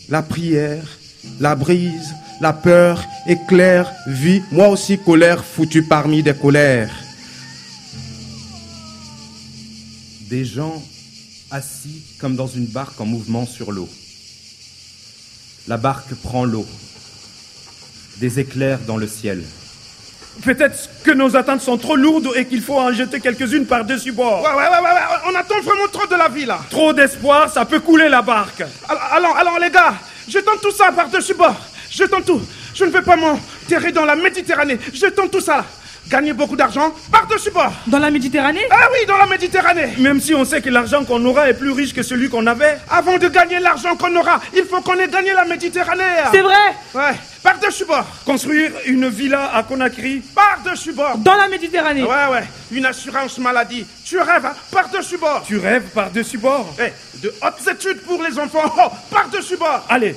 [SPEAKER 9] la prière, la brise, la peur, éclair, vie, moi aussi colère foutue parmi des colères.
[SPEAKER 8] Des gens assis comme dans une barque en mouvement sur l'eau. La barque prend l'eau. Des éclairs dans le ciel.
[SPEAKER 7] Peut-être que nos attentes sont trop lourdes et qu'il faut en jeter quelques-unes par-dessus bord.
[SPEAKER 9] Ouais, ouais, ouais, ouais, ouais, on attend vraiment trop de la vie là.
[SPEAKER 7] Trop d'espoir, ça peut couler la barque.
[SPEAKER 9] Alors, alors, alors, les gars, jetons tout ça par-dessus bord. Jetons tout. Je ne vais pas m'enterrer dans la Méditerranée. Jetons tout ça. Gagner beaucoup d'argent par-dessus bord.
[SPEAKER 10] Dans la Méditerranée
[SPEAKER 9] Ah oui, dans la Méditerranée.
[SPEAKER 7] Même si on sait que l'argent qu'on aura est plus riche que celui qu'on avait.
[SPEAKER 9] Avant de gagner l'argent qu'on aura, il faut qu'on ait gagné la Méditerranée.
[SPEAKER 10] C'est vrai
[SPEAKER 9] Ouais, par-dessus bord.
[SPEAKER 7] Construire une villa à Conakry.
[SPEAKER 9] Par-dessus bord.
[SPEAKER 10] Dans la Méditerranée
[SPEAKER 9] Ouais, ouais, une assurance maladie. Tu rêves, hein Par-dessus bord.
[SPEAKER 7] Tu rêves par-dessus bord.
[SPEAKER 9] Eh, de hautes études pour les enfants. Oh, par-dessus bord.
[SPEAKER 7] Allez,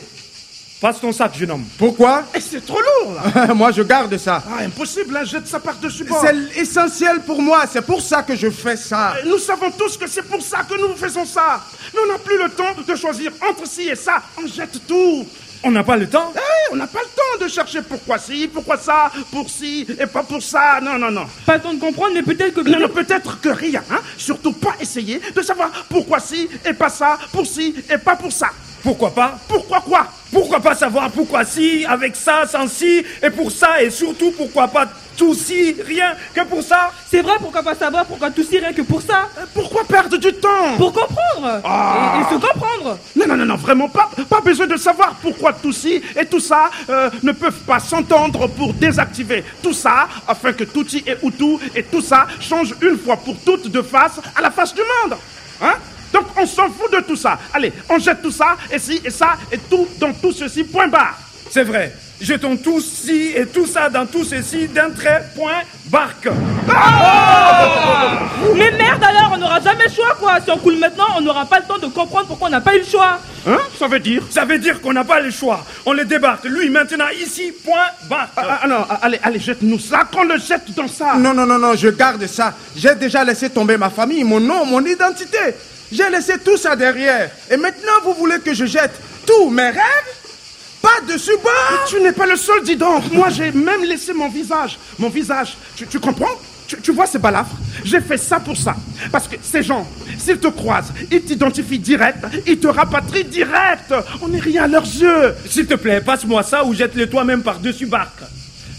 [SPEAKER 7] passe ton sac, jeune homme.
[SPEAKER 9] Pourquoi Eh, C'est trop lourd là. moi, je garde ça.
[SPEAKER 7] Ah, impossible, hein, jette ça par-dessus bord.
[SPEAKER 9] C'est essentiel pour moi, c'est pour ça que je fais ça.
[SPEAKER 7] Euh, Nous savons tous que c'est pour ça que nous faisons ça. Mais on n'a plus le temps de choisir entre ci et ça. On jette tout. On n'a pas le temps
[SPEAKER 9] Eh, on n'a pas le temps de chercher pourquoi ci, pourquoi ça, pour ci et pas pour ça. Non, non, non.
[SPEAKER 10] Pas le temps de comprendre, mais peut-être que...
[SPEAKER 9] Non, non, peut-être que rien. Hein? Surtout pas essayer de savoir pourquoi ci et pas ça, pour ci et pas pour ça.
[SPEAKER 7] Pourquoi pas
[SPEAKER 9] Pourquoi quoi
[SPEAKER 7] Pourquoi pas savoir pourquoi si, avec ça, sans si, et pour ça, et surtout pourquoi pas tout si, rien que pour ça
[SPEAKER 10] C'est vrai, pourquoi pas savoir pourquoi tout si rien que pour ça
[SPEAKER 9] Euh, Pourquoi perdre du temps
[SPEAKER 10] Pour comprendre
[SPEAKER 9] Ah.
[SPEAKER 10] et, et se comprendre
[SPEAKER 9] Non, non, non, non, vraiment pas, pas besoin de savoir pourquoi tout ci et tout ça euh, ne peuvent pas s'entendre pour désactiver tout ça, afin que tout ci et ou tout et tout ça change une fois pour toutes de face à la face du monde. Hein? Donc on s'en fout de tout ça. Allez, on jette tout ça, et ci et ça, et tout dans tout ceci, point barre.
[SPEAKER 7] C'est vrai. Jetons tout ci et tout ça dans tout ceci d'un trait, point, barque.
[SPEAKER 10] Mais merde alors, on n'aura jamais le choix quoi Si on coule maintenant, on n'aura pas le temps de comprendre pourquoi on n'a pas eu le choix
[SPEAKER 9] Hein? Ça veut dire?
[SPEAKER 7] Ça veut dire qu'on n'a pas le choix. On le débarque, lui maintenant, ici, point, barque.
[SPEAKER 9] Ah, ah, non, ah, allez, allez, jette-nous ça, qu'on le jette dans ça. Non, non, non, non, je garde ça. J'ai déjà laissé tomber ma famille, mon nom, mon identité. J'ai laissé tout ça derrière. Et maintenant, vous voulez que je jette tous mes rêves Pas dessus bas? Tu n'es pas le seul, dis donc. Moi, j'ai même laissé mon visage. Mon visage, tu, tu comprends? Tu, tu vois ces balafres? J'ai fait ça pour ça. Parce que ces gens, s'ils te croisent, ils t'identifient direct, ils te rapatrient direct. On n'est rien à leurs yeux.
[SPEAKER 7] S'il te plaît, passe-moi ça ou jette-le toi-même par-dessus barque.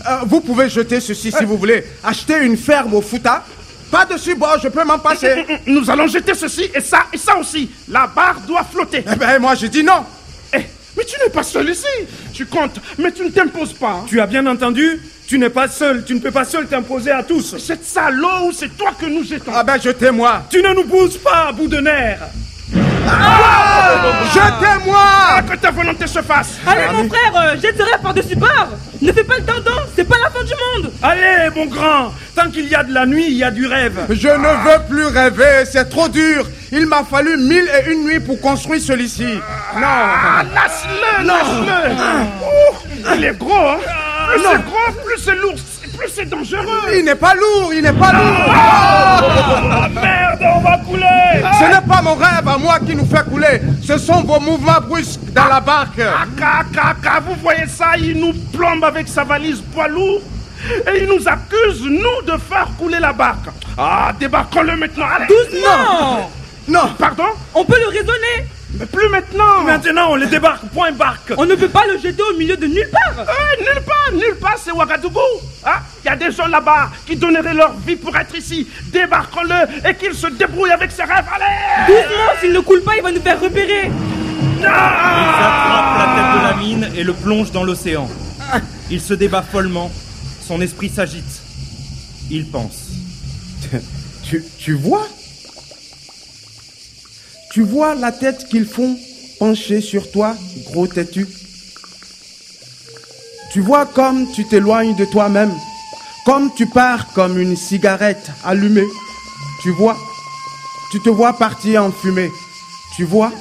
[SPEAKER 9] Euh, vous pouvez jeter ceci si vous voulez. Acheter une ferme au Fouta. Pas dessus, bon, je peux m'en passer. Nous allons jeter ceci et ça et ça aussi. La barre doit flotter. Eh ben, moi, je dis non. Eh, mais tu n'es pas seul ici. Tu comptes, mais tu ne t'imposes pas.
[SPEAKER 7] Tu as bien entendu Tu n'es pas seul, tu ne peux pas seul t'imposer à tous.
[SPEAKER 9] Jette ça l'eau ou c'est toi que nous jetons Ah ben, jetez-moi.
[SPEAKER 7] Tu ne nous pousses pas, bout de nerf.
[SPEAKER 9] Jetez-moi Que ta volonté se fasse.
[SPEAKER 10] Allez mon frère, euh, jette ce rêve par-dessus bord Ne fais pas le tendon, c'est pas la fin du monde
[SPEAKER 7] Allez, mon grand, tant qu'il y a de la nuit, il y a du rêve.
[SPEAKER 9] Je ne veux plus rêver, c'est trop dur. Il m'a fallu mille et une nuits pour construire celui-ci. Non. Lâche-le, lâche-le. Ouh, Il est gros, hein
[SPEAKER 6] plus c'est gros, plus c'est lourd, plus c'est dangereux.
[SPEAKER 9] Il n'est pas lourd, il n'est pas lourd.
[SPEAKER 6] Ah, merde, on va couler.
[SPEAKER 9] Ce n'est pas mon rêve à moi qui nous fait couler. Ce sont vos mouvements brusques dans la barque.
[SPEAKER 6] Aka, aka, aka, vous voyez ça Il nous plombe avec sa valise poids lourd. Et il nous accuse, nous, de faire couler la barque. Ah, débarquons-le maintenant. Allez.
[SPEAKER 10] Doucement
[SPEAKER 9] Non,
[SPEAKER 6] Pardon?
[SPEAKER 10] On peut le raisonner
[SPEAKER 6] Mais plus maintenant.
[SPEAKER 8] Maintenant, on les débarque, point barque.
[SPEAKER 10] On ne peut pas le jeter au milieu de nulle part
[SPEAKER 6] Euh, nulle part, nulle part, c'est Ouagadougou. Ah, Il y a des gens là-bas qui donneraient leur vie pour être ici. Débarquons-le et qu'il se débrouille avec ses rêves. Allez
[SPEAKER 10] Doucement S'il ne coule pas, il va nous faire repérer
[SPEAKER 8] Il attrape la tête de la mine et le plonge dans l'océan. Il se débat follement. Son esprit s'agite. Il pense.
[SPEAKER 9] tu, tu vois? Tu vois la tête qu'ils font pencher sur toi, gros têtu Tu vois comme tu t'éloignes de toi-même, comme tu pars comme une cigarette allumée. Tu vois Tu te vois partir en fumée. Tu vois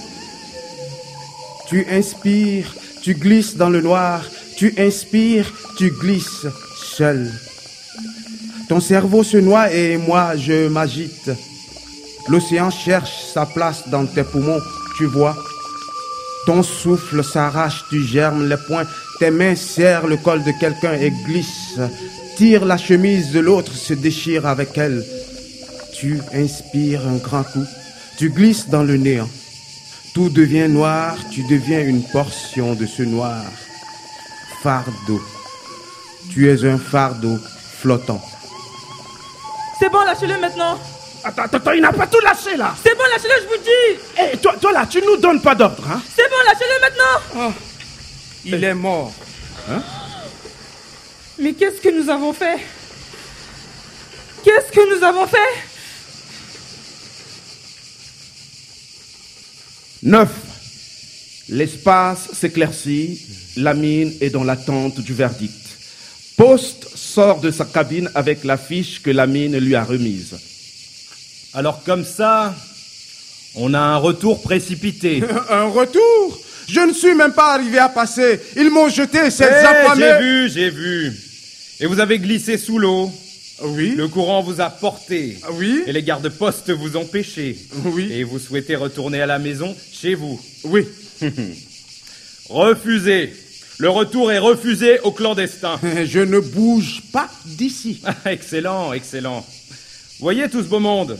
[SPEAKER 9] Tu inspires, tu glisses dans le noir. Tu inspires, tu glisses seul. Ton cerveau se noie et moi je m'agite. L'océan cherche sa place dans tes poumons, tu vois. Ton souffle s'arrache, tu germes les poings, tes mains serrent le col de quelqu'un et glissent. Tire la chemise de l'autre, se déchire avec elle. Tu inspires un grand coup, tu glisses dans le néant. Tout devient noir, tu deviens une portion de ce noir. Fardeau. Tu es un fardeau flottant.
[SPEAKER 10] C'est bon, lâchez-le maintenant
[SPEAKER 6] Attends, attends, il n'a pas tout lâché là.
[SPEAKER 10] C'est bon, lâchez-le, je vous dis
[SPEAKER 6] Eh, toi, toi là, tu nous donnes pas d'ordre, hein
[SPEAKER 10] C'est bon, lâchez-le maintenant
[SPEAKER 6] Il est mort.
[SPEAKER 10] Mais qu'est-ce que nous avons fait? Qu'est-ce que nous avons fait?
[SPEAKER 6] 9. L'espace s'éclaircit, la mine est dans l'attente du verdict. Post sort de sa cabine avec la fiche que la mine lui a remise.
[SPEAKER 8] Alors comme ça, on a un retour précipité.
[SPEAKER 9] Un retour Je ne suis même pas arrivé à passer. Ils m'ont jeté, ces
[SPEAKER 8] Eh,
[SPEAKER 9] affamés.
[SPEAKER 8] j'ai vu, j'ai vu. Et vous avez glissé sous l'eau.
[SPEAKER 9] Oui.
[SPEAKER 8] Le courant vous a porté.
[SPEAKER 9] Oui.
[SPEAKER 8] Et les gardes-postes vous ont pêché.
[SPEAKER 9] Oui.
[SPEAKER 8] Et vous souhaitez retourner à la maison chez vous.
[SPEAKER 9] Oui.
[SPEAKER 8] Refusé. Le retour est refusé au clandestin.
[SPEAKER 9] Je ne bouge pas d'ici.
[SPEAKER 8] excellent, excellent. Voyez tout ce beau monde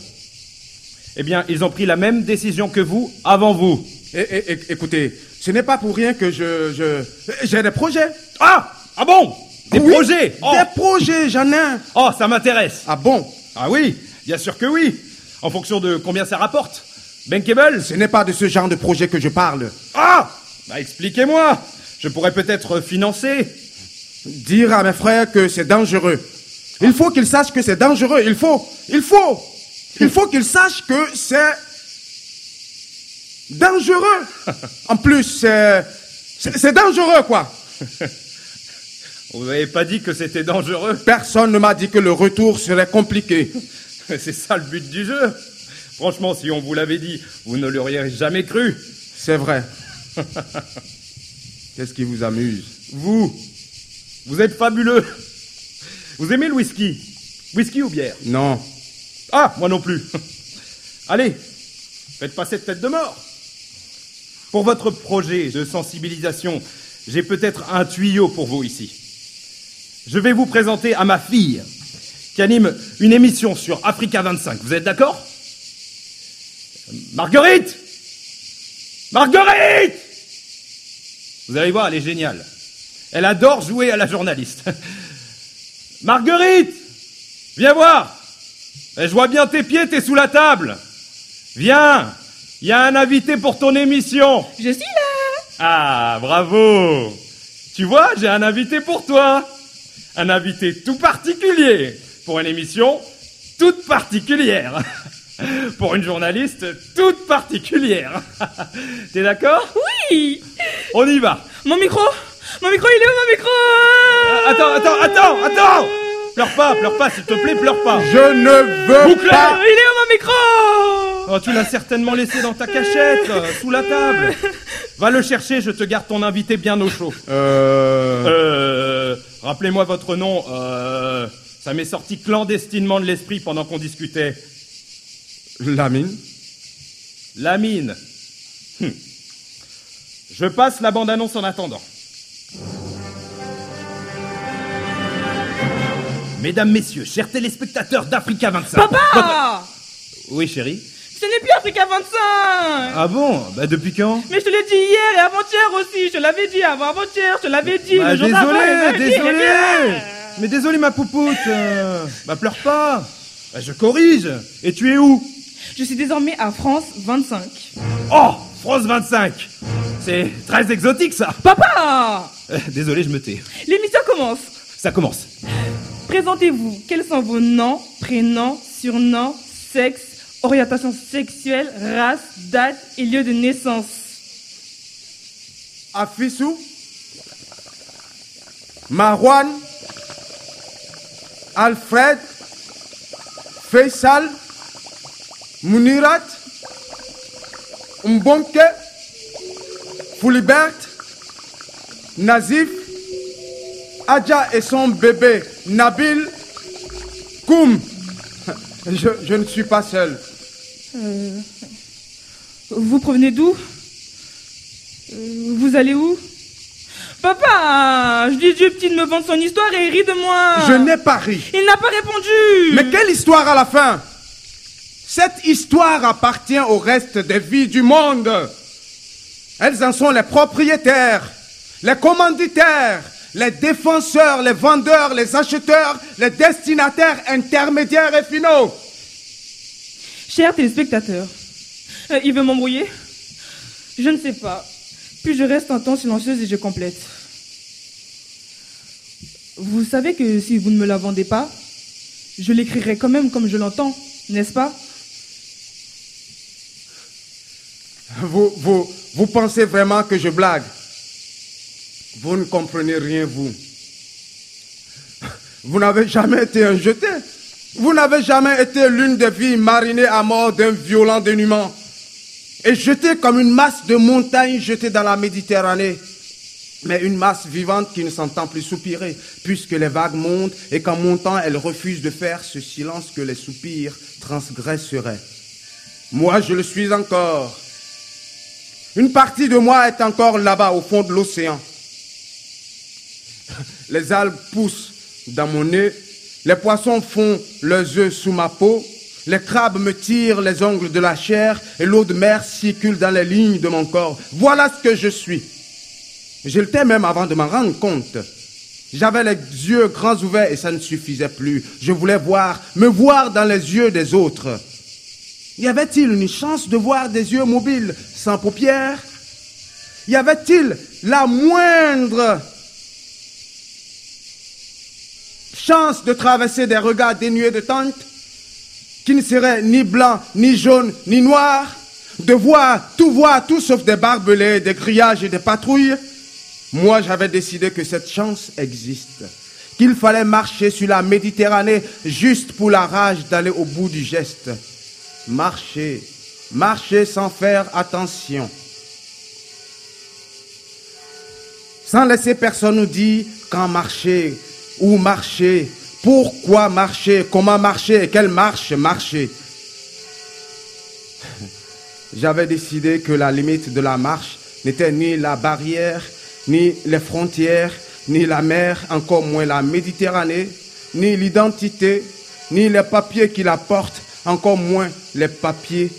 [SPEAKER 8] Eh bien, ils ont pris la même décision que vous avant vous.
[SPEAKER 9] É- é- é- écoutez, ce n'est pas pour rien que je... je... J'ai des projets.
[SPEAKER 8] Ah Ah bon? Des
[SPEAKER 9] Oui,
[SPEAKER 8] projets? Oh.
[SPEAKER 9] Des projets, j'en ai un.
[SPEAKER 8] oh, ça m'intéresse.
[SPEAKER 9] Ah bon?
[SPEAKER 8] Ah oui, bien sûr que oui. En fonction de combien ça rapporte. Bankable?
[SPEAKER 9] Ce n'est pas de ce genre de projet que je parle.
[SPEAKER 8] Ah Bah expliquez-moi. Je pourrais peut-être financer.
[SPEAKER 9] Dire à mes frères que c'est dangereux. Il faut qu'ils sachent que c'est dangereux. Il faut. Il faut. Il faut qu'ils sachent que c'est dangereux. En plus, c'est dangereux, quoi.
[SPEAKER 8] Vous n'avez pas dit que c'était dangereux.
[SPEAKER 9] Personne ne m'a dit que le retour serait compliqué.
[SPEAKER 8] C'est ça le but du jeu. Franchement, si on vous l'avait dit, vous ne l'auriez jamais cru.
[SPEAKER 9] C'est vrai. Qu'est-ce qui vous amuse?
[SPEAKER 8] Vous, vous êtes fabuleux. Vous aimez le whisky Whisky ou bière?
[SPEAKER 9] Non.
[SPEAKER 8] Ah, moi non plus. Allez, faites pas cette tête de mort. Pour votre projet de sensibilisation, j'ai peut-être un tuyau pour vous ici. Je vais vous présenter à ma fille, qui anime une émission sur Africa 25. Vous êtes d'accord? Marguerite Marguerite Vous allez voir, elle est géniale. Elle adore jouer à la journaliste. Marguerite Viens voir Eh, Je vois bien tes pieds, t'es sous la table. Viens Il y a un invité pour ton émission.
[SPEAKER 10] Je suis là
[SPEAKER 8] Ah, bravo Tu vois, j'ai un invité pour toi. Un invité tout particulier. Pour une émission toute particulière. Pour une journaliste toute particulière. T'es d'accord?
[SPEAKER 10] Oui
[SPEAKER 8] On y va.
[SPEAKER 10] Mon micro Mon micro, il est où mon micro?
[SPEAKER 8] Ah, Attends, attends, attends, attends Pleure pas, pleure pas, s'il te plaît, pleure pas.
[SPEAKER 9] Je ne veux
[SPEAKER 8] Bouclé.
[SPEAKER 9] pas.
[SPEAKER 10] Il est où mon micro
[SPEAKER 8] Oh, tu l'as certainement laissé dans ta cachette, euh, sous la table. Va le chercher, je te garde ton invité bien au chaud.
[SPEAKER 9] Euh...
[SPEAKER 8] Euh, rappelez-moi votre nom. Euh, ça m'est sorti clandestinement de l'esprit pendant qu'on discutait.
[SPEAKER 6] Lamine
[SPEAKER 8] Lamine. Hum. Je passe la bande-annonce en attendant. Mesdames, Messieurs, chers téléspectateurs d'Africa 25.
[SPEAKER 10] Papa
[SPEAKER 8] Oui, chérie
[SPEAKER 10] Ce n'est plus Africa 25
[SPEAKER 8] Ah bon Bah depuis quand
[SPEAKER 10] Mais je te l'ai dit hier et avant-hier aussi. Je te l'avais dit avant avant-hier. Je te l'avais dit.
[SPEAKER 8] Bah,
[SPEAKER 10] le jour d'avant,
[SPEAKER 8] désolé,
[SPEAKER 10] je l'avais dit.
[SPEAKER 8] désolé Mais désolé ma poupoute euh, Bah pleure pas Bah je corrige Et tu es où
[SPEAKER 10] Je suis désormais à France 25.
[SPEAKER 8] Oh France 25 C'est très exotique ça
[SPEAKER 10] Papa
[SPEAKER 8] Euh, Désolé, je me tais.
[SPEAKER 10] L'émission commence.
[SPEAKER 8] Ça commence.
[SPEAKER 10] Présentez-vous. Quels sont vos noms, prénoms, surnoms, sexe, orientation sexuelle, race, date et lieu de naissance?
[SPEAKER 9] Afissou, Marwan, Alfred, Faisal, Munirat, Mbonke, Foulibert, Nazif, Adja et son bébé Nabil, Koum. Je, je ne suis pas seul.
[SPEAKER 10] Euh, Vous provenez d'où? Euh, Vous allez où? Papa, je dis Dieu petit de me vendre son histoire et il rit de moi.
[SPEAKER 9] Je n'ai pas ri.
[SPEAKER 10] Il n'a pas répondu.
[SPEAKER 9] Mais quelle histoire à la fin? Cette histoire appartient au reste des vies du monde. Elles en sont les propriétaires, les commanditaires, les défenseurs, les vendeurs, les acheteurs, les destinataires intermédiaires et finaux.
[SPEAKER 10] Chers téléspectateurs, euh, il veut m'embrouiller? Je ne sais pas. Puis je reste un temps silencieuse et je complète. Vous savez que si vous ne me la vendez pas, je l'écrirai quand même comme je l'entends, n'est-ce pas?
[SPEAKER 9] Vous, vous, vous pensez vraiment que je blague? Vous ne comprenez rien, vous. Vous n'avez jamais été un jeté. Vous n'avez jamais été l'une des filles marinées à mort d'un violent dénuement et jetée comme une masse de montagnes jetée dans la Méditerranée. Mais une masse vivante qui ne s'entend plus soupirer, puisque les vagues montent et qu'en montant, elles refusent de faire ce silence que les soupirs transgresseraient. Moi, je le suis encore. Une partie de moi est encore là-bas au fond de l'océan. Les algues poussent dans mon nez, les poissons font leurs œufs sous ma peau, les crabes me tirent les ongles de la chair et l'eau de mer circule dans les lignes de mon corps. Voilà ce que je suis. Je l'étais même avant de m'en rendre compte. J'avais les yeux grands ouverts et ça ne suffisait plus. Je voulais voir, me voir dans les yeux des autres. Y avait-il une chance de voir des yeux mobiles sans paupières? Y avait-il la moindre de traverser des regards dénués de tente qui ne seraient ni blancs, ni jaunes, ni noirs De voir, tout voir, tout sauf des barbelés, des grillages et des patrouilles Moi, j'avais décidé que cette chance existe. Qu'il fallait marcher sur la Méditerranée juste pour la rage d'aller au bout du geste. Marcher, marcher sans faire attention. Sans laisser personne nous dire quand marcher, où marcher, pourquoi marcher, comment marcher? Quelle marche marcher? J'avais décidé que la limite de la marche n'était ni la barrière, ni les frontières, ni la mer, encore moins la Méditerranée, ni l'identité, ni les papiers qui la portent, encore moins les papiers,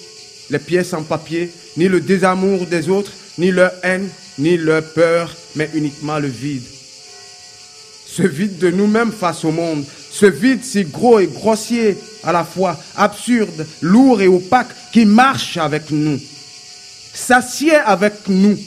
[SPEAKER 9] les pièces en papier, ni le désamour des autres, ni leur haine, ni leur peur, mais uniquement le vide. Ce vide de nous-mêmes face au monde, ce vide si gros et grossier à la fois, absurde, lourd et opaque, qui marche avec nous, s'assied avec nous,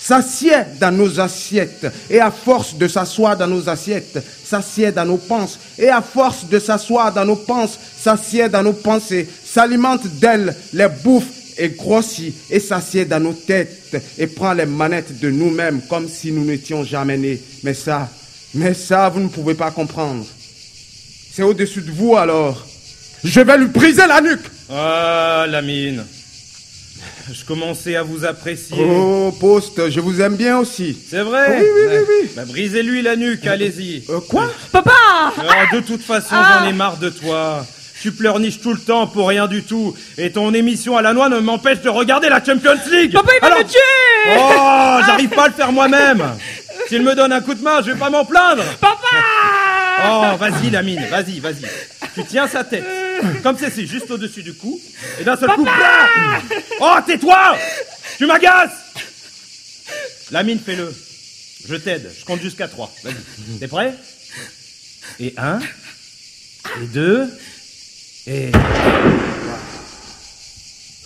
[SPEAKER 9] s'assied dans nos assiettes, et à force de s'asseoir dans nos assiettes, s'assied dans nos pensées, et à force de s'asseoir dans nos pensées, s'assied dans nos pensées, s'alimente d'elles, les bouffe et grossit, et s'assied dans nos têtes, et prend les manettes de nous-mêmes comme si nous n'étions jamais nés. Mais ça, mais ça, vous ne pouvez pas comprendre. C'est au-dessus de vous alors. Je vais lui briser la nuque.
[SPEAKER 8] Ah, la mine. je commençais à vous apprécier.
[SPEAKER 9] Oh, Poste, je vous aime bien aussi.
[SPEAKER 8] C'est vrai
[SPEAKER 9] Oui, oui, oui, oui.
[SPEAKER 8] Bah, Brisez-lui la nuque, allez-y.
[SPEAKER 9] Euh, quoi
[SPEAKER 10] Papa
[SPEAKER 8] Ah, de toute façon, j'en ai marre de toi. Tu pleurniches tout le temps pour rien du tout. Et ton émission à la noix ne m'empêche de regarder la Champions League.
[SPEAKER 10] Papa, il va
[SPEAKER 8] Alors-
[SPEAKER 10] me tuer
[SPEAKER 8] Oh, j'arrive pas à le faire moi-même. S'il me donne un coup de main, je vais pas m'en plaindre.
[SPEAKER 10] Papa
[SPEAKER 8] Oh, vas-y, Lamine, vas-y, vas-y. Tu tiens sa tête. Comme c'est juste au-dessus du cou. Et d'un seul coup, Oh, tais-toi Tu m'agaces Lamine, fais-le. Je t'aide. Je compte jusqu'à trois. Vas-y. T'es prêt Et un. Et deux. Et...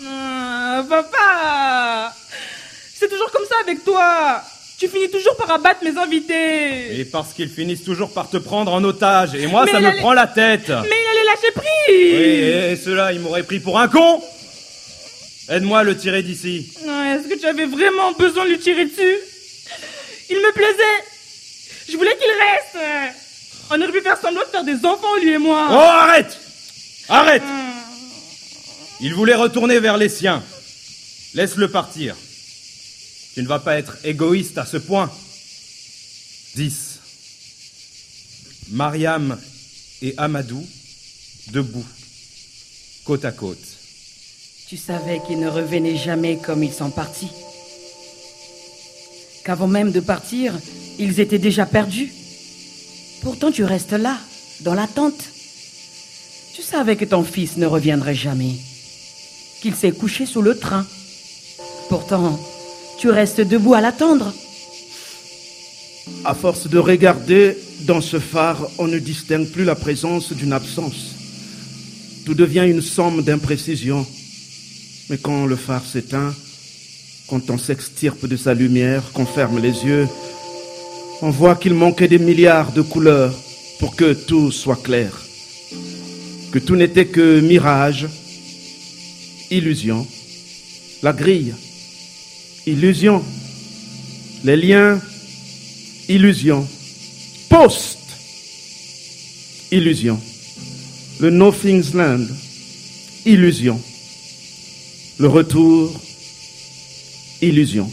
[SPEAKER 10] Ah, Papa C'est toujours comme ça avec toi Tu finis toujours par abattre mes invités
[SPEAKER 8] Et parce qu'ils finissent toujours par te prendre en otage. Et moi,
[SPEAKER 10] Mais
[SPEAKER 8] ça
[SPEAKER 10] il
[SPEAKER 8] me
[SPEAKER 10] allait-
[SPEAKER 8] prend la tête.
[SPEAKER 10] Mais il allait lâcher
[SPEAKER 8] Oui,
[SPEAKER 10] prise
[SPEAKER 8] et ceux-là, ils m'auraient pris pour un con Aide-moi à le tirer d'ici.
[SPEAKER 10] Est-ce que tu avais vraiment besoin de lui tirer dessus? Il me plaisait Je voulais qu'il reste On aurait pu faire semblant de faire des enfants, lui et moi
[SPEAKER 8] Oh, arrête Arrête Il voulait retourner vers les siens. Laisse-le partir. Tu ne vas pas être égoïste à ce point. 10. Mariam et Amadou, debout, côte à côte.
[SPEAKER 1] Tu savais qu'ils ne revenaient jamais comme ils sont partis. Qu'avant même de partir, ils étaient déjà perdus. Pourtant, tu restes là, dans l'attente. Tu savais que ton fils ne reviendrait jamais. Qu'il s'est couché sous le train. Pourtant, tu restes debout à l'attendre.
[SPEAKER 9] À force de regarder dans ce phare, on ne distingue plus la présence d'une absence. Tout devient une somme d'imprécisions. Mais quand le phare s'éteint, quand on s'extirpe de sa lumière, qu'on ferme les yeux, on voit qu'il manquait des milliards de couleurs pour que tout soit clair. Que tout n'était que mirage, illusion, la grille, illusion, les liens, illusion, poste, illusion, le Nothing's Land, illusion, le retour, illusion.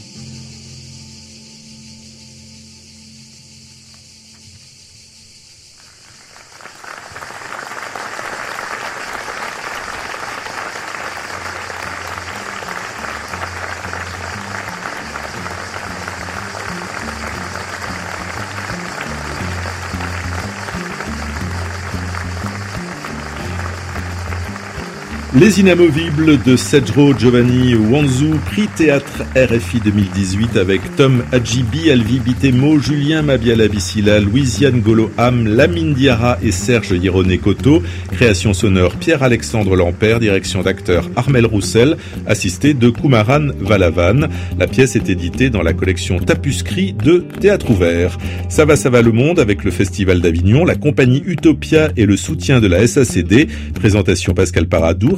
[SPEAKER 5] Les inamovibles de Sedro Giovanni Wanzu, prix théâtre RFI 2018 avec Tom Adjibi, Alvi Bitemo, Julien Mabiala Bissila, Louisiane Golo-Ham, Lamine Diarra et Serge Hierone Coto. Création sonore Pierre-Alexandre Lampère, direction d'acteur Armel Roussel, assisté de Kumaran Valavan. La pièce est éditée dans la collection Tapuscrit de Théâtre Ouvert. Ça va, ça va le monde avec le Festival d'Avignon, la compagnie Utopia et le soutien de la SACD. Présentation Pascal Paradou,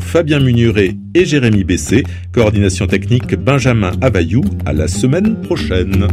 [SPEAKER 5] Fabien Munuret et Jérémy Bessé, coordination technique Benjamin Availlou. À la semaine prochaine.